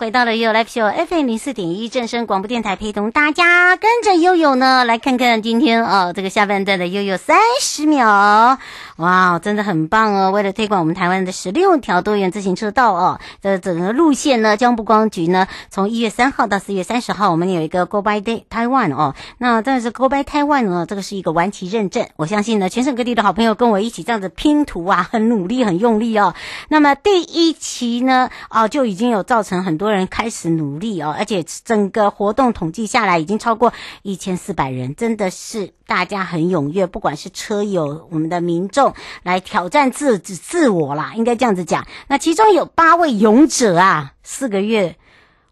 回到了 YOYO Live Show FM 零四点一正声广播电台，陪同大家跟着悠悠呢来看看今天哦这个下半段的悠悠三十秒，哇，真的很棒哦！为了推广我们台湾的十六条多元自行车道哦的整个路线呢，交通部光局呢从一月三号到四月三十号，我们有一个 Go by Day Taiwan 哦，那但是 Go by Taiwan 呢，这个是一个完期认证，我相信呢全省各地的好朋友跟我一起这样子拼图啊，很努力很用力哦。那么第一期呢，哦就已经有造成很。多个人开始努力哦，而且整个活动统计下来已经超过一千四百人，真的是大家很踊跃，不管是车友、我们的民众来挑战自自我啦，应该这样子讲。那其中有八位勇者啊，四个月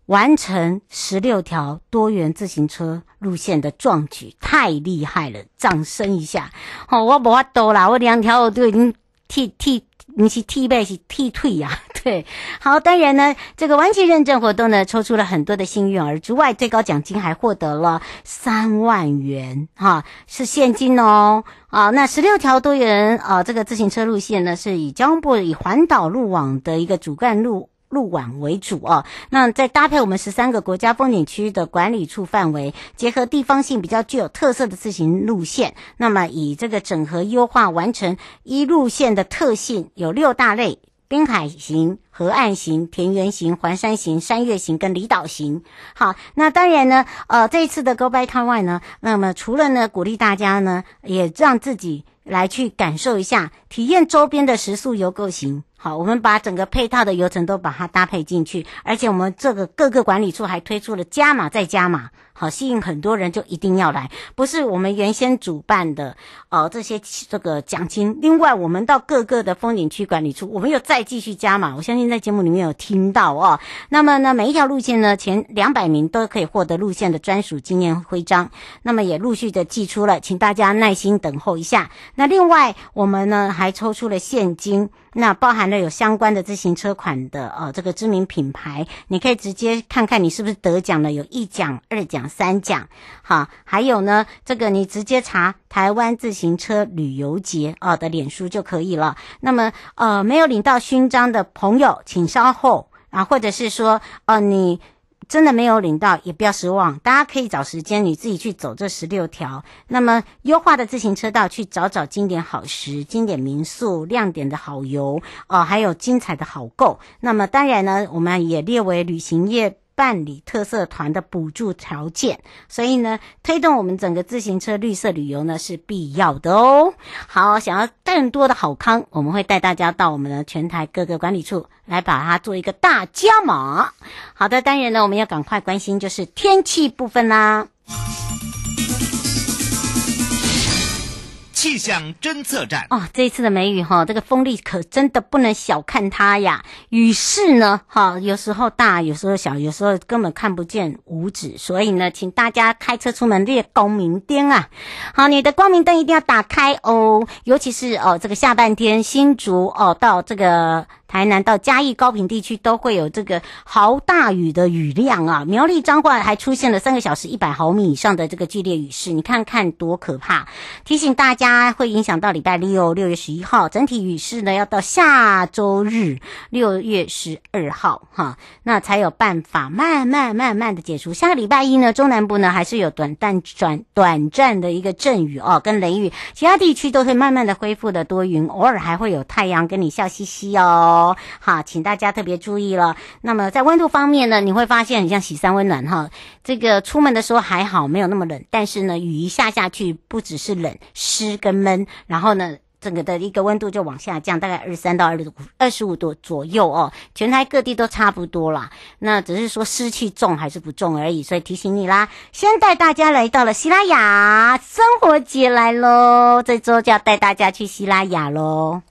完成十六条多元自行车路线的壮举，太厉害了，掌声一下！哦，我无法多啦，我两条我都已经剃剃。你是替背是替退呀？对，好，当然呢，这个完期认证活动呢，抽出了很多的幸运儿之外，最高奖金还获得了三万元，哈，是现金哦，啊，那十六条多元啊，这个自行车路线呢，是以交通部以环岛路网的一个主干路。路网为主哦，那再搭配我们十三个国家风景区的管理处范围，结合地方性比较具有特色的自行路线，那么以这个整合优化完成一路线的特性有六大类：滨海型、河岸型、田园型、环山型、山岳型跟离岛型。好，那当然呢，呃，这一次的 Go by Taiwan 呢，那么除了呢鼓励大家呢，也让自己来去感受一下，体验周边的食宿游购行。好，我们把整个配套的流程都把它搭配进去，而且我们这个各个管理处还推出了加码再加码，好，吸引很多人就一定要来，不是我们原先主办的呃这些这个奖金，另外我们到各个的风景区管理处，我们又再继续加码，我相信在节目里面有听到哦。那么呢，每一条路线呢，前两百名都可以获得路线的专属纪念徽章，那么也陆续的寄出了，请大家耐心等候一下。那另外我们呢还抽出了现金。那包含了有相关的自行车款的呃这个知名品牌，你可以直接看看你是不是得奖了，有一奖、二奖、三奖，好，还有呢，这个你直接查台湾自行车旅游节啊的脸书就可以了。那么呃没有领到勋章的朋友，请稍后啊，或者是说呃你。真的没有领到，也不要失望。大家可以找时间，你自己去走这十六条。那么优化的自行车道，去找找经典好食、经典民宿、亮点的好游哦，还有精彩的好购。那么当然呢，我们也列为旅行业。办理特色团的补助条件，所以呢，推动我们整个自行车绿色旅游呢是必要的哦。好，想要更多的好康，我们会带大家到我们的全台各个管理处来把它做一个大加码。好的，当然呢，我们要赶快关心就是天气部分啦。气象侦测站哦，这一次的梅雨哈，这个风力可真的不能小看它呀。雨势呢，哈，有时候大，有时候小，有时候根本看不见五指。所以呢，请大家开车出门列光明灯啊。好，你的光明灯一定要打开哦，尤其是哦，这个下半天新竹哦到这个。台南到嘉义高屏地区都会有这个豪大雨的雨量啊，苗栗彰化还出现了三个小时一百毫米以上的这个剧烈雨势，你看看多可怕！提醒大家会影响到礼拜六六月十一号，整体雨势呢要到下周日六月十二号哈，那才有办法慢慢慢慢的解除。下个礼拜一呢，中南部呢还是有短暂转短暂的一个阵雨哦，跟雷雨，其他地区都会慢慢的恢复的多云，偶尔还会有太阳跟你笑嘻嘻哦。哦，好，请大家特别注意了。那么在温度方面呢，你会发现很像喜三温暖哈。这个出门的时候还好，没有那么冷。但是呢，雨一下下去，不只是冷、湿跟闷，然后呢。整个的一个温度就往下降，大概二十三到二十五二十五度左右哦。全台各地都差不多啦，那只是说湿气重还是不重而已。所以提醒你啦，先带大家来到了西拉雅生活节来喽，这周就要带大家去西拉雅喽。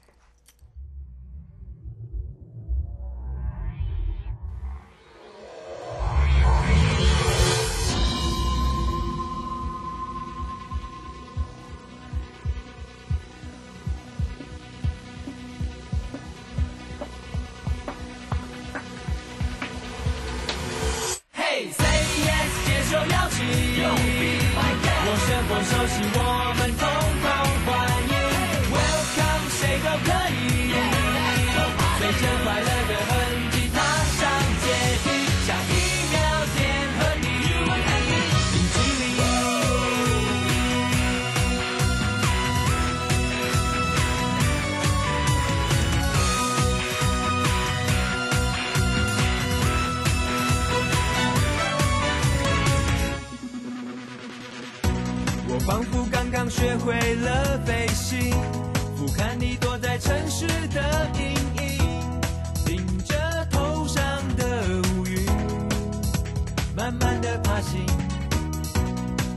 了起我生活休息我们学会了飞行，俯瞰你躲在城市的阴影，迎着头上的乌云，慢慢的爬行。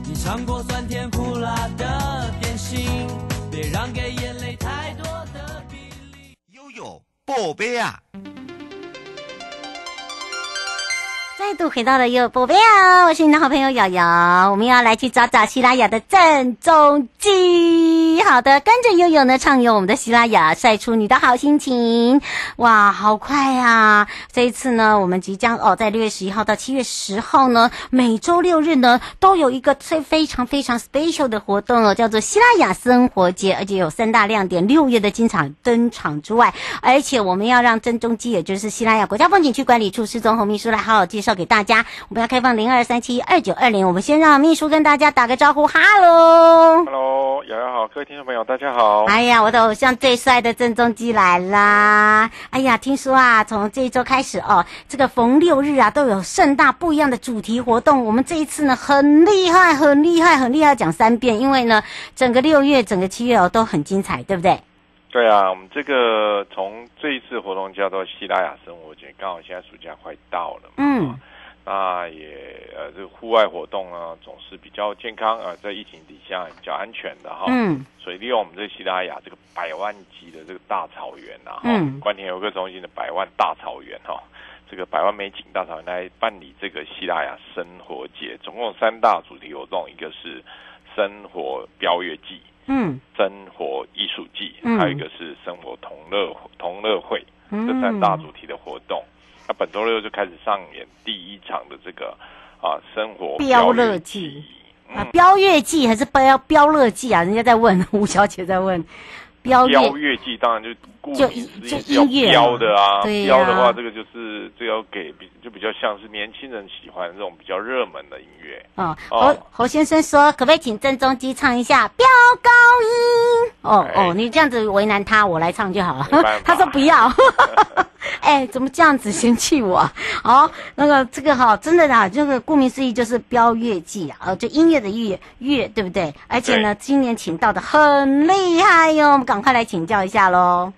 你尝过酸甜苦辣的点心，别让给眼泪太多的比例。悠悠宝贝啊！再度回到了悠悠宝贝啊！我是你的好朋友瑶瑶，我们要来去找找西拉雅的郑中基。好的，跟着悠悠呢，畅游我们的西拉雅，晒出你的好心情。哇，好快呀、这一次呢，我们即将哦，在六月十一号到七月十号呢，每周六日呢，都有一个非非常非常 special 的活动哦，叫做西拉雅生活节，而且有三大亮点：六月的金场登场之外，而且我们要让郑中基，也就是西拉雅国家风景区管理处施宗红秘书来好好介绍给。给大家，我们要开放零二三七二九二零。我们先让秘书跟大家打个招呼，哈喽，哈喽，瑶瑶好，各位听众朋友大家好。哎呀，我的偶像最帅的郑中基来啦！哎呀，听说啊，从这一周开始哦，这个逢六日啊都有盛大不一样的主题活动。我们这一次呢很厉害，很厉害，很厉害，讲三遍，因为呢整个六月、整个七月哦都很精彩，对不对？对啊，我们这个从这一次活动叫做西拉雅生活节，刚好现在暑假快到了嘛。嗯。那也呃，这个户外活动呢，总是比较健康啊、呃，在疫情底下比较安全的哈。嗯。所以利用我们这西拉雅这个百万级的这个大草原啊，哈、嗯，关田游客中心的百万大草原哈，这个百万美景大草原来办理这个西拉雅生活节，总共有三大主题活动，一个是生活标月季，嗯，生活艺术季，嗯、还有一个是生活同乐同乐会，嗯、这三大主题的活动。那本周六就开始上演第一场的这个啊生活标乐季啊，标乐季还是标标乐季啊？人家在问，吴小姐在问。标乐季当然就顾名思义要标的啊，标的话这个就是这个要给比就比较像是年轻人喜欢这种比较热门的音乐。哦，侯侯先生说，可不可以请郑中基唱一下飙高音？哦哦，你这样子为难他，我来唱就好了。他说不要。哎，怎么这样子嫌弃我？哦，那个这个哈，真的啦，这个顾名思义就是标乐季啊，呃，就音乐的乐乐，对不对？而且呢，今年请到的很厉害哟，我们赶快来请教一下喽。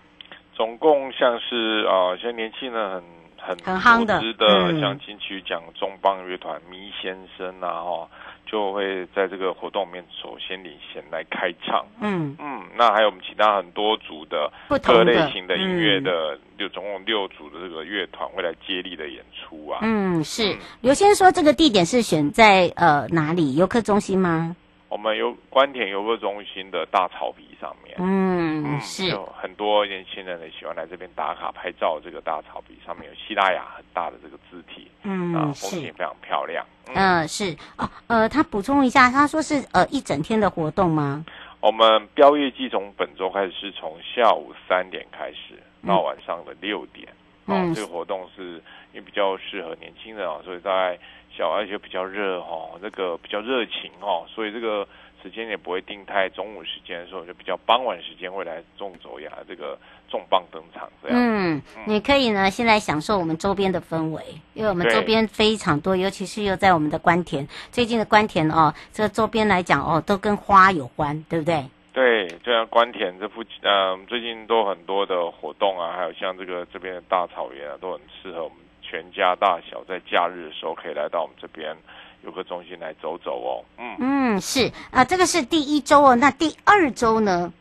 总共像是啊，现在年轻人很很很夯的，嗯、像金曲奖重磅乐团迷先生啊，哈。就会在这个活动里面首先领衔来开唱，嗯嗯，那还有我们其他很多组的各类型的音乐的，就总共六组的这个乐团会来接力的演出啊。嗯，是刘先生说这个地点是选在呃哪里？游客中心吗？我们有关田游客中心的大草皮上面，嗯，嗯是有很多年轻人呢喜欢来这边打卡拍照。这个大草皮上面有西拉雅很大的这个字体，嗯，啊，风景非常漂亮。嗯，呃、是哦，呃，他补充一下，他说是呃一整天的活动吗？我们标业季从本周开始是从下午三点开始到晚上的六点，嗯、啊，这个活动是也比较适合年轻人啊，所以大概。小而且比较热哈，那个比较热情哈，所以这个时间也不会定太中午时间的时候，就比较傍晚时间会来中走呀这个重磅登场这样。嗯，你可以呢，现在享受我们周边的氛围，因为我们周边非常多，尤其是又在我们的关田，最近的关田哦，这个周边来讲哦，都跟花有关，对不对？对，就像关田这附近，嗯，最近都很多的活动啊，还有像这个这边的大草原啊，都很适合我们全家大小在假日的时候可以来到我们这边游客中心来走走哦。嗯嗯，是啊，这个是第一周哦，那第二周呢？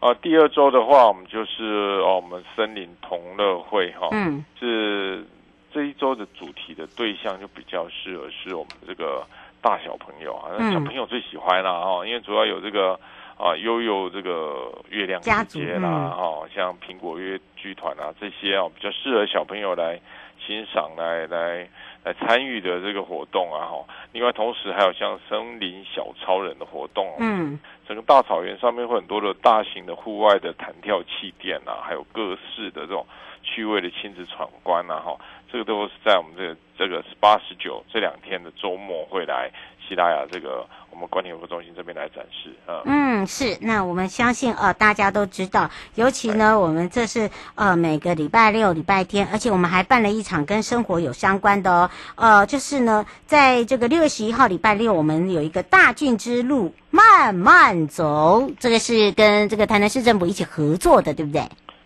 啊，第二周的话，我们就是哦，我们森林同乐会哈，嗯，是这一周的主题的对象就比较适合是我们这个大小朋友啊，小朋友最喜欢啦哈，因为主要有这个。啊，悠悠这个月亮姐姐啦，哈、嗯，像苹果乐剧团啊这些啊，比较适合小朋友来欣赏、来来来参与的这个活动啊，哈。另外，同时还有像森林小超人的活动，嗯，整个大草原上面会很多的大型的户外的弹跳气垫啊，还有各式的这种趣味的亲子闯关啊，哈，这个都是在我们这个、这个十八、十九这两天的周末会来。西拉雅这个我们官田游客中心这边来展示啊，嗯，是，那我们相信呃大家都知道，尤其呢我们这是呃每个礼拜六、礼拜天，而且我们还办了一场跟生活有相关的哦，呃，就是呢在这个六月十一号礼拜六，我们有一个大郡之路慢慢走，这个是跟这个台南市政府一起合作的，对不对？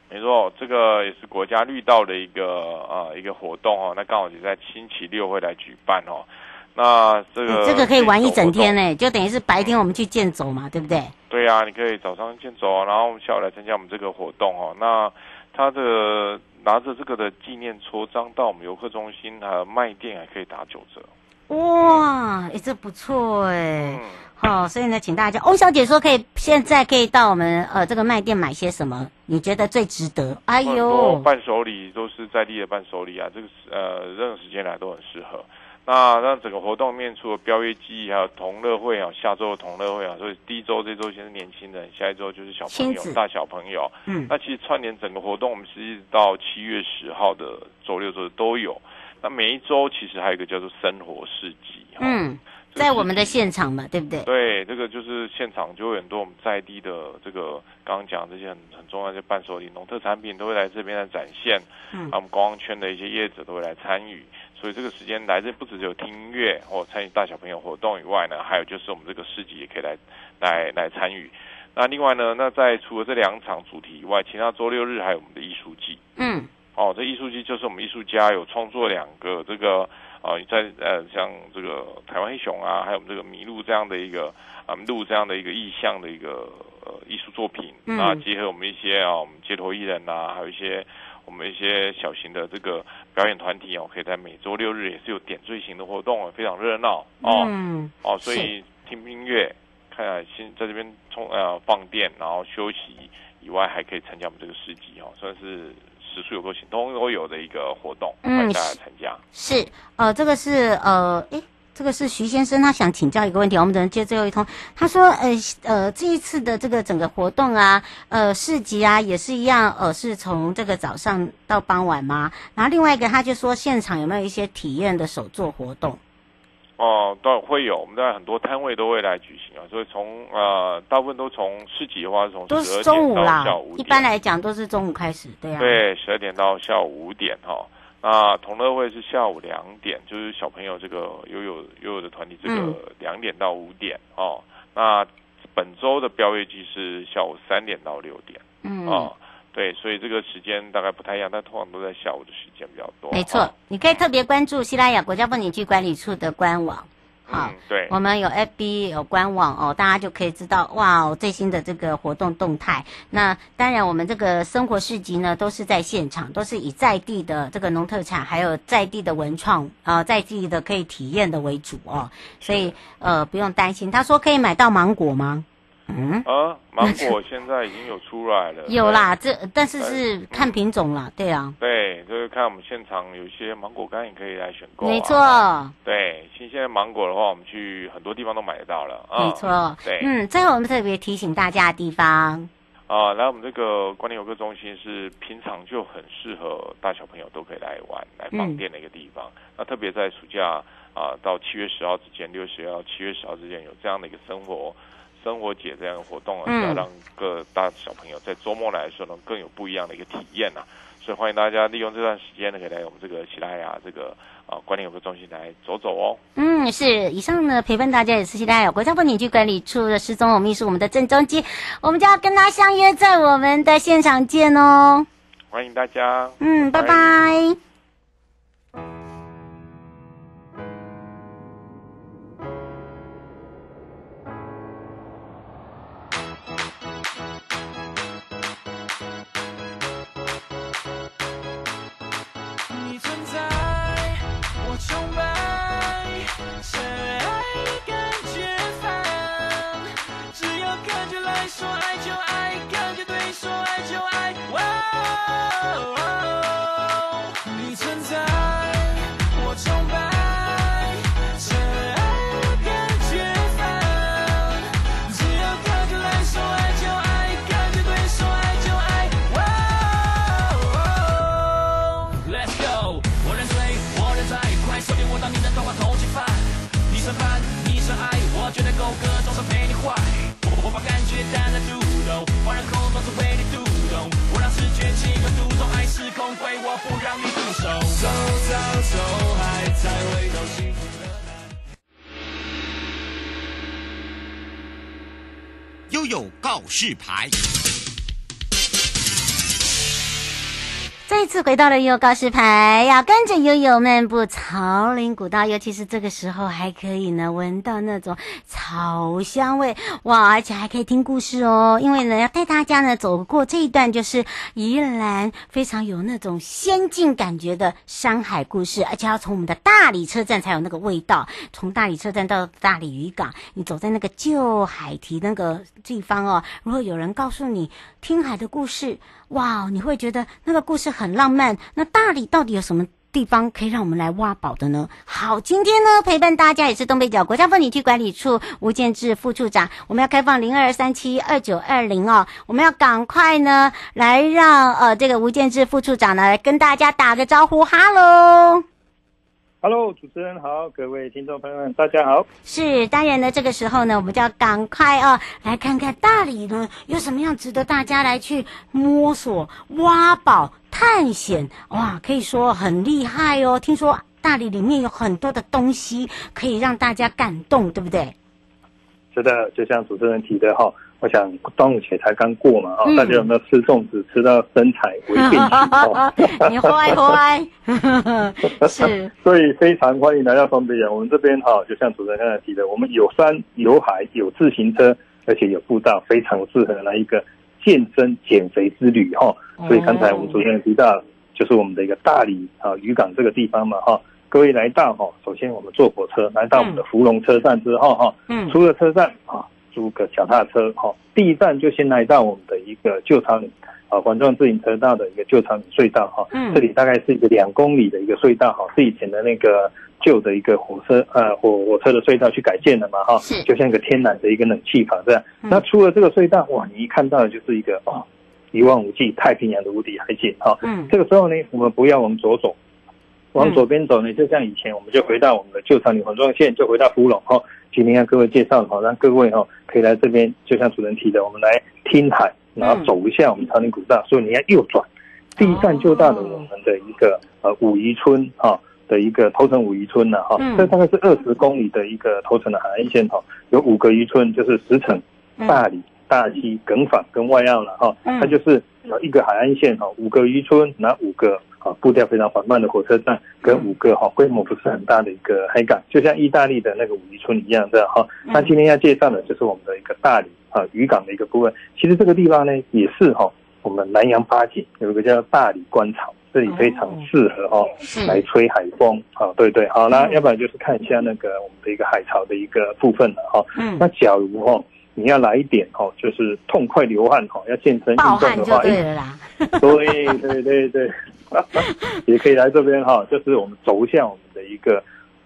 没错，这个也是国家绿道的一个呃一个活动哦，那刚好就在星期六会来举办哦。那这个这个可以玩一整天呢，就等于是白天我们去健走嘛，对不对？对呀、啊，你可以早上健走，然后我们下午来参加我们这个活动哦。那他的拿着这个的纪念戳章到我们游客中心还有卖店还可以打九折。哇，哎、欸，这不错哎。好、嗯哦，所以呢，请大家，翁小姐说可以现在可以到我们呃这个卖店买些什么？你觉得最值得？哎呦，伴手礼都是在地的伴手礼啊，这个呃任何时间来都很适合。那让整个活动面除了标约记忆，还有同乐会啊，下周的同乐会啊，所以第一周这周先是年轻人，下一周就是小朋友、大小朋友。嗯，那其实串联整个活动，我们是一直到七月十号的周六周日都有。那每一周其实还有一个叫做生活市集。嗯，在我们的现场嘛，对不对？对，这个就是现场就会很多我们在地的这个刚刚讲这些很很重要的伴手礼、农特产品都会来这边来展现。嗯，我们观光圈的一些业者都会来参与。所以这个时间来这不只有听音乐或参与大小朋友活动以外呢，还有就是我们这个市集也可以来来来参与。那另外呢，那在除了这两场主题以外，其他周六日还有我们的艺术季。嗯，哦，这艺术季就是我们艺术家有创作两个这个啊、呃，在呃像这个台湾黑熊啊，还有我们这个麋鹿这样的一个啊鹿这样的一个意象的一个呃艺术作品。嗯，啊，结合我们一些啊我们街头艺人呐、啊，还有一些。我们一些小型的这个表演团体哦，可以在每周六日也是有点缀型的活动，非常热闹哦。嗯，哦，所以听音乐、看下先在这边充呃放电，然后休息以外，还可以参加我们这个市集哦，算是食宿游客行通都有的一个活动，欢迎大家参加。是，呃，这个是呃，诶。这个是徐先生，他想请教一个问题，我们等人接最后一通。他说，呃呃，这一次的这个整个活动啊，呃，市集啊，也是一样，呃，是从这个早上到傍晚吗？然后另外一个，他就说，现场有没有一些体验的手作活动？哦，都会有，我们在很多摊位都会来举行啊，所以从呃，大部分都从市集的话，从都是中午啦，一般来讲都是中午开始，对啊，对，十二点到下午五点哈。哦那同乐会是下午两点，就是小朋友这个悠悠悠悠的团体，这个两点到五点、嗯、哦。那本周的标月季是下午三点到六点，嗯哦，对，所以这个时间大概不太一样，但通常都在下午的时间比较多。没错，哦、你可以特别关注西拉雅国家风景区管理处的官网。好、嗯，对，我们有 FB 有官网哦，大家就可以知道哇，哦最新的这个活动动态。那当然，我们这个生活市集呢，都是在现场，都是以在地的这个农特产，还有在地的文创啊、呃，在地的可以体验的为主哦。所以呃，不用担心。他说可以买到芒果吗？嗯啊，芒果现在已经有出来了。有啦，这但是是看品种啦，对啊。对，就是看我们现场有些芒果干也可以来选购、啊。没错。对，新鲜的芒果的话，我们去很多地方都买得到了。没错、嗯。对。嗯，最后我们特别提醒大家的地方。啊，来我们这个观念游客中心是平常就很适合大小朋友都可以来玩、来放电的一个地方。嗯、那特别在暑假啊，到七月十号之前，六月十号到七月十号之间有这样的一个生活。生活节这样的活动啊，是要让各大小朋友在周末来说呢，更有不一样的一个体验呐、啊。所以欢迎大家利用这段时间呢，可以来我们这个喜拉雅这个啊管理有个中心来走走哦。嗯，是。以上呢陪伴大家也是喜来雅国家风景区管理处的施宗泓秘书，我们的郑中基，我们就要跟他相约在我们的现场见哦。欢迎大家。嗯，拜拜。拜拜。示牌。再次回到了悠悠告示牌，要跟着悠悠漫步草林古道，尤其是这个时候还可以呢闻到那种好香味哇，而且还可以听故事哦。因为呢要带大家呢走过这一段，就是宜兰非常有那种仙境感觉的山海故事，而且要从我们的大理车站才有那个味道。从大理车站到大理渔港，你走在那个旧海堤那个地方哦，如果有人告诉你听海的故事。哇，你会觉得那个故事很浪漫。那大理到底有什么地方可以让我们来挖宝的呢？好，今天呢陪伴大家也是东北角国家风景区管理处吴建志副处长，我们要开放零二三七二九二零哦，我们要赶快呢来让呃这个吴建志副处长呢来跟大家打个招呼，哈喽。Hello，主持人好，各位听众朋友们，大家好。是，当然呢，这个时候呢，我们就要赶快啊，来看看大理呢有什么样值得大家来去摸索、挖宝、探险。哇，可以说很厉害哦。听说大理里面有很多的东西可以让大家感动，对不对？是的，就像主持人提的哈。我想端午节才刚过嘛，嗯、大家有没有吃粽子吃到身材微变形？你坏坏，是，所以非常欢迎来到东北人。我们这边哈，就像主持人刚才提的，我们有山有海有自行车，而且有步道，非常适合来一个健身减肥之旅哈。所以刚才我们主持人提到，就是我们的一个大理啊渔港这个地方嘛哈。各位来到哈，首先我们坐火车来到我们的芙蓉车站之后哈，嗯，出了车站啊。租个脚踏车，哈，第一站就先来到我们的一个旧草岭啊，环状自行车道的一个旧草岭隧道，哈，嗯，这里大概是一个两公里的一个隧道，哈，是以前的那个旧的一个火车，呃，火火车的隧道去改建的嘛，哈，就像一个天然的一个冷气房这样。那出了这个隧道，哇，你一看到的就是一个啊，一望无际太平洋的无敌海景，哈，嗯，这个时候呢，我们不要往左走，往左边走呢，就像以前我们就回到我们的旧长岭环状线，就回到福隆，哈。今天向各位介绍好，让各位哈可以来这边，就像主持人提的，我们来听海，然后走一下我们长岭古道。所以你要右转，第一站就到了我们的一个呃武夷村哈的一个头城五渔村了哈。这大概是二十公里的一个头城的海岸线哈，有五个渔村，就是石城、大理、大溪、耿坊跟外澳了哈。它就是一个海岸线哈，五个渔村，然后五个啊。步调非常缓慢的火车站，跟五个哈规模不是很大的一个海港，就像意大利的那个五渔村一样这样哈。那今天要介绍的就是我们的一个大理啊渔港的一个部分。其实这个地方呢，也是哈我们南洋八景有一个叫大理观潮，这里非常适合哈来吹海风啊。对对，好，那要不然就是看一下那个我们的一个海潮的一个部分了哈。嗯。那假如哈。你要来一点哦，就是痛快流汗哈，要健身运动的话，对了啦，对对对对，也可以来这边哈，就是我们走一下我们的一个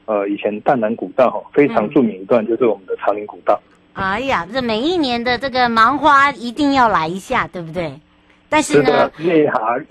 呃以前淡南古道哈，非常著名一段就是我们的草岭古道。哎呀，这每一年的这个芒花一定要来一下，对不对？但是呢，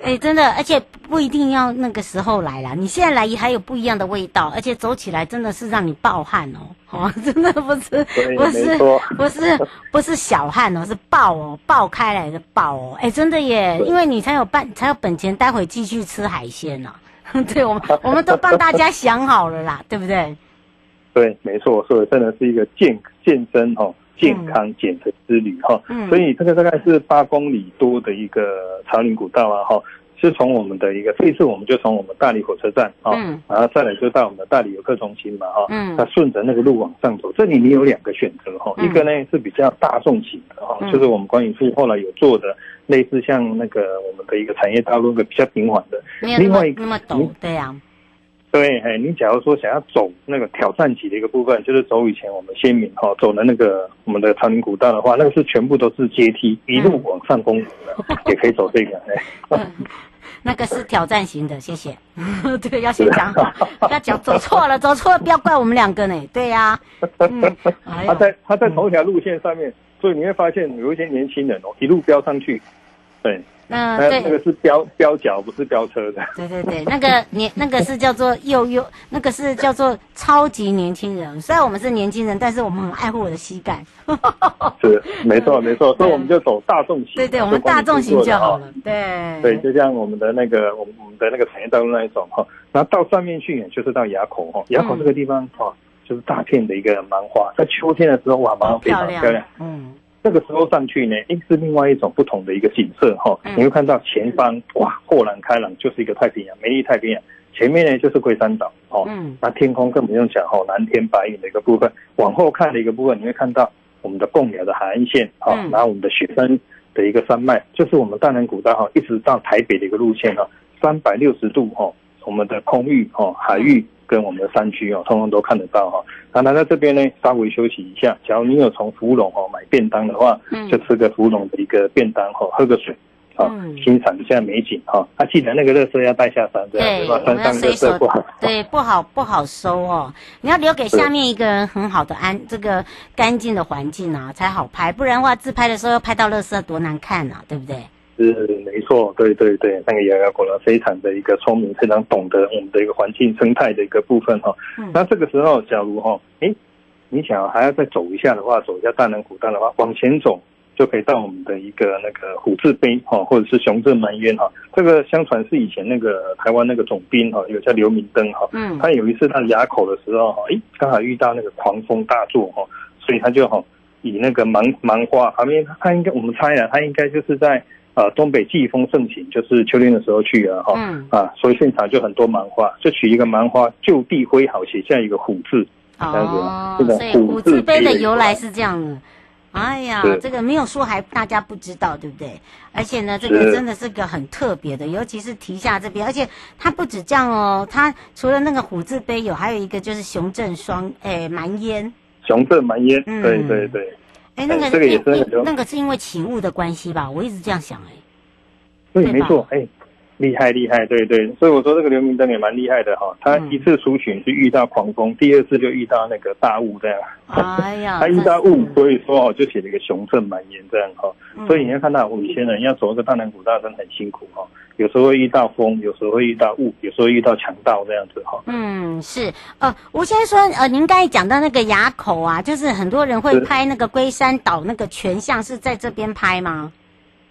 哎，真的，而且不一定要那个时候来啦，你现在来也还有不一样的味道，而且走起来真的是让你爆汗哦，哦，真的不是，不是，不是，不是小汗哦，是爆哦，爆开来的爆哦，哎，真的耶，因为你才有办，才有本钱，待会继续吃海鲜呢、啊，对，我们我们都帮大家想好了啦，对不对？对，没错，所以真的是一个健健身哈。健康减肥之旅哈，嗯，所以这个大概是八公里多的一个长岭古道啊哈，是从我们的一个这次我们就从我们大理火车站啊，嗯，然后再来就到我们的大理游客中心嘛哈，嗯，那顺着那个路往上走，这里你有两个选择哈，一个呢是比较大众型的哈，就是我们观影处后来有做的类似像那个我们的一个产业道路的比较平缓的，另外一个那么陡，对呀。对，哎，你假如说想要走那个挑战级的一个部分，就是走以前我们先民哈走的那个我们的长宁古道的话，那个是全部都是阶梯，一路往上攻的，嗯、也可以走这个。哎、嗯，那个是挑战型的，谢谢。对，要先讲好，不要讲走错了，走错了不要怪我们两个呢。对呀、啊，嗯，他在他在同一条路线上面，所以你会发现有一些年轻人哦，一路飙上去，对。那对，那个是飙飙脚，不是飙车的。对对对，那个 年那个是叫做幼幼，那个是叫做超级年轻人。虽然我们是年轻人，但是我们很爱护我的膝盖。是，没错没错，所以我们就走大众型。对对，我们大众型就好了。对对，就像我们的那个我们我们的那个产业道路那一种哈，然后到上面去，就是到垭口哈，垭口这个地方哈，就是大片的一个芒花，在秋天的时候哇，芒花非常漂亮。嗯。这个时候上去呢，诶，是另外一种不同的一个景色哈。你会看到前方哇，豁然开朗，就是一个太平洋，美丽太平洋。前面呢就是龟山岛哦，那天空更不用讲哦，蓝天白云的一个部分。往后看的一个部分，你会看到我们的贡寮的海岸线哈，然后我们的雪山的一个山脉，就是我们大南古道哈，一直到台北的一个路线哈，三百六十度哈，我们的空域哦，海域。跟我们的山区哦，通通都看得到哈。那来到这边呢，稍微休息一下。假如你有从芙蓉哦买便当的话，嗯，就吃个芙蓉的一个便当哦，喝个水，啊，欣赏一下美景哈。啊，记得那个乐色要带下山，对，对吧？山上垃圾不好，对，不好不好收哦。你要留给下面一个人很好的安这个干净的环境啊，才好拍。不然的话，自拍的时候要拍到乐色多难看啊，对不对？是没错，对对对，那个瑶瑶果然非常的一个聪明，非常懂得我们的一个环境生态的一个部分哈。嗯、那这个时候，假如哈，哎，你想还要再走一下的话，走一下大南古道的话，往前走就可以到我们的一个那个虎字碑哈，或者是雄镇蛮渊哈。这个相传是以前那个台湾那个总兵哈，有叫刘明灯哈，嗯，他有一次到垭口的时候哈，哎，刚好遇到那个狂风大作哈，所以他就哈以那个芒芒花旁边，他应该我们猜啊，他应该就是在。啊，东北季风盛行，就是秋天的时候去啊，哈、嗯，啊，所以现场就很多蛮花，就取一个蛮花就地挥毫，写下一个虎字，这样子，哦，这个所以虎字碑的由来是这样的。哎呀，这个没有说还大家不知道，对不对？而且呢，这个真的是个很特别的，尤其是提下这边，而且它不止这样哦，它除了那个虎字碑有，还有一个就是雄镇双哎蛮烟，雄镇蛮烟，嗯、对对对。哎，那个这个也是那个是因为起雾的关系吧？我一直这样想，哎，对，没错，哎。厉害厉害，对对，所以我说这个刘明灯也蛮厉害的哈。他一次出巡是遇到狂风，第二次就遇到那个大雾这样。哎呀，他遇到雾，所以说哦，就写了一个雄镇蛮渊这样哈。所以你要看到我们以前人要走这个大南古道，真的很辛苦哈。有时候会遇到风，有时候会遇到雾，有时候会遇到强盗这样子哈。嗯，是呃，吴先生说呃，您刚才讲到那个垭口啊，就是很多人会拍那个龟山岛那个全像，是在这边拍吗？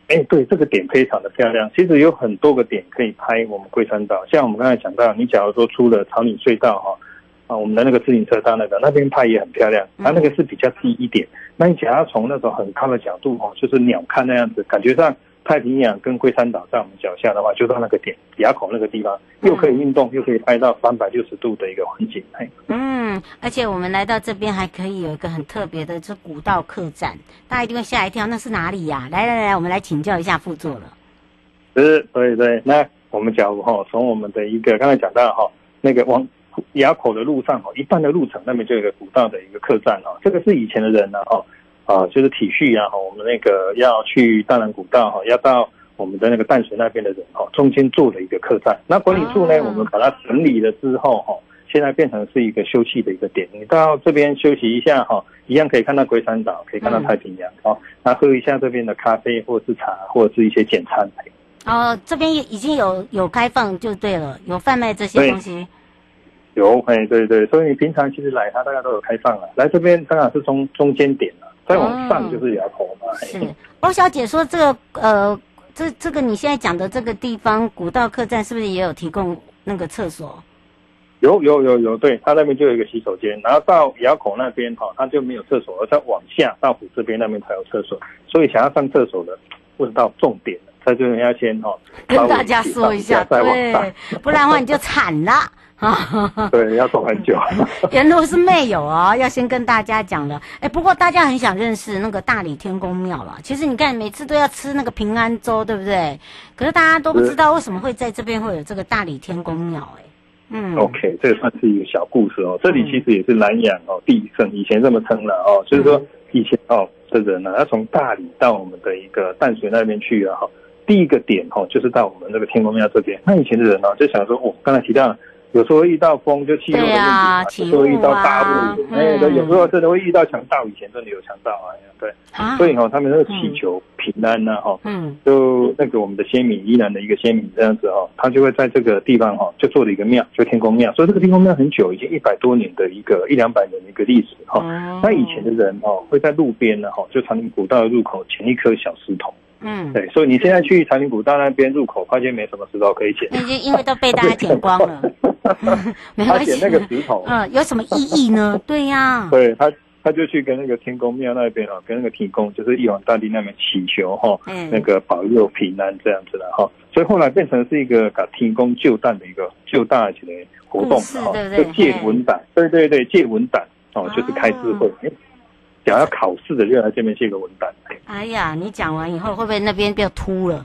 哎，对，这个点非常的漂亮。其实有很多个点可以拍我们龟山岛，像我们刚才讲到，你假如说出了草岭隧道哈，啊，我们的那个自行车道那个那边拍也很漂亮，它那个是比较低一点。那你假如从那种很高的角度哈，就是鸟瞰那样子，感觉上。太平洋跟龟山岛在我们脚下的话，就到那个点垭口那个地方，又可以运动，又可以拍到三百六十度的一个环境。嗯，而且我们来到这边还可以有一个很特别的，这古道客栈，大家一定会吓一跳，那是哪里呀？来来来，我们来请教一下副座了。是，对对。那我们假如哈，从我们的一个刚才讲到哈，那个往垭口的路上哈，一半的路程那边就有一个古道的一个客栈哈，这个是以前的人呢哈。啊，就是体恤啊，我们那个要去大南古道哈，要到我们的那个淡水那边的人哈，中间做了一个客栈。那管理处呢，我们把它整理了之后哈，现在变成是一个休息的一个点。你到这边休息一下哈，一样可以看到龟山岛，可以看到太平洋哦。那、嗯、喝一下这边的咖啡，或者是茶，或者是一些简餐。哦，这边已经有有开放就对了，有贩卖这些东西。有，哎，对对，所以你平常其实来，它大家都有开放了。来这边当然是中中间点了，再往上就是垭口嘛。是，欧小姐说这个呃，这这个你现在讲的这个地方古道客栈是不是也有提供那个厕所？有有有有，对，它那边就有一个洗手间，然后到垭口那边哈，它就没有厕所，而再往下到虎这边那边才有厕所。所以想要上厕所的，问到重点了，在这边要先哈跟大家说一下，对，不然的话你就惨了。啊，对，要走很久。沿路是没有哦，要先跟大家讲了。哎，不过大家很想认识那个大理天公庙了。其实你看，每次都要吃那个平安粥，对不对？可是大家都不知道为什么会在这边会有这个大理天公庙。哎，嗯，OK，这个算是一个小故事哦。这里其实也是南洋哦第一圣，以前这么称了哦。就是说以前哦的人呢，要从大理到我们的一个淡水那边去啊哈。第一个点哦，就是到我们这个天公庙这边。那以前的人呢，就想说，哦，刚才提到了。有时候遇到风，就气候的问题嘛。有时候会遇到大雾，哎，对，有时候真的会遇到强盗。以前真的有强盗啊，对。所以哈，他们那个祈求平安呐，哈，嗯，就那个我们的先民，依然的一个先民这样子哈，他就会在这个地方哈，就做了一个庙，就天公庙。所以这个天公庙很久，已经一百多年的一个一两百年的一个历史哈。那以前的人哈，会在路边呢哈，就长宁古道的入口前一颗小石头。嗯，对，所以你现在去长宁古道那边入口，发现没什么石头可以捡，因为因为都被大家捡光了。没他捡那个石头，嗯，有什么意义呢？对呀、啊，对他，他就去跟那个天公庙那边哦，跟那个天公，就是玉皇大帝那边祈求哈，嗯，那个保佑平安这样子的哈。所以后来变成是一个搞天公救诞的一个救大起来活动哈，就借文胆，对对对，借文胆哦，就是开智慧。啊想要考试的就来这边写个文档。哎呀，你讲完以后会不会那边变秃了？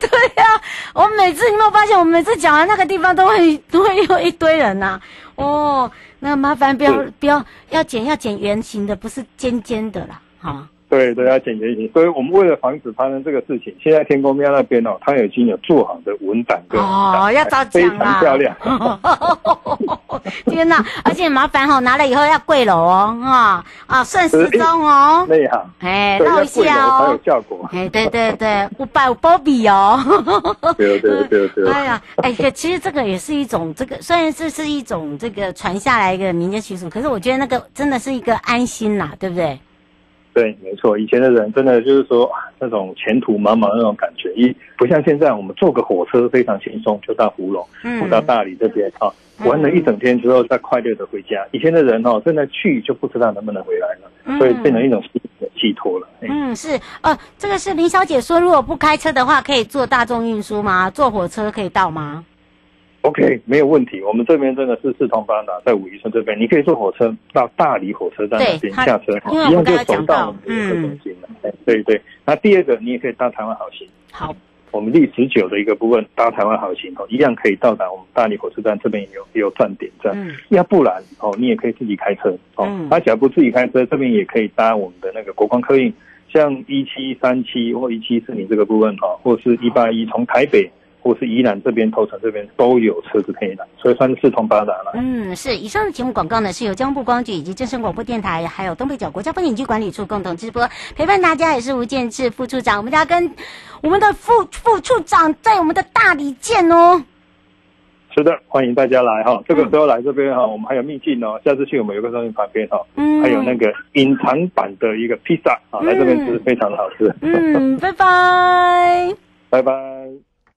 对呀、啊，我每次你有没有发现，我每次讲完那个地方都会 都会有一堆人呐、啊。哦，那麻烦不要不要要剪要剪圆形的，不是尖尖的啦，哈。对对，要简洁一些，所以我们为了防止发生这个事情，现在天公庙那边哦，他已经有做好的文档跟哦，要找奖啦，非常漂亮。天哪，而且麻烦哈、哦，拿了以后要跪楼哦，啊啊，顺时钟哦，内行，哎，绕一下哦，才有效果。哎，对对对，五百五波比哦。对对对对。哎呀，哎，其实这个也是一种这个，虽然这是一种这个传下来一个民间习俗，可是我觉得那个真的是一个安心呐，对不对？对，没错，以前的人真的就是说那种前途茫茫那种感觉，一不像现在，我们坐个火车非常轻松就到福隆，嗯，到大理这边啊，玩了一整天之后再快乐的回家。以前的人哦，真的去就不知道能不能回来了，所以变成一种心理的寄托了。嗯，是，呃，这个是林小姐说，如果不开车的话，可以坐大众运输吗？坐火车可以到吗？OK，没有问题。我们这边真的是四通八达，在武夷村这边，你可以坐火车到大理火车站那边下车，一样就走到我们的客中心了。嗯，对对。那第二个，你也可以搭台湾好行。好，我们历史久的一个部分，搭台湾好行哦，一样可以到达我们大理火车站这边也有也有站点这样。嗯。要不然哦，你也可以自己开车哦。嗯。那假如不自己开车，这边也可以搭我们的那个国光客运，像一七三七或一七四零这个部分哈，或是一八一从台北。或是宜兰这边、头城这边都有车子可以来，所以算是四通八达了。嗯，是。以上的节目广告呢，是由交通部光局以及正声广播电台，还有东北角国家风景区管理处共同直播。陪伴大家也是吴建志副处长，我们要跟我们的副副处长在我们的大理见哦。是的，欢迎大家来哈。这个时候来这边哈，我们还有秘境哦。下次去我们游客中心旁边哈，嗯，还有那个隐藏版的一个披萨啊，来这边吃非常的好吃。嗯，拜拜，拜拜。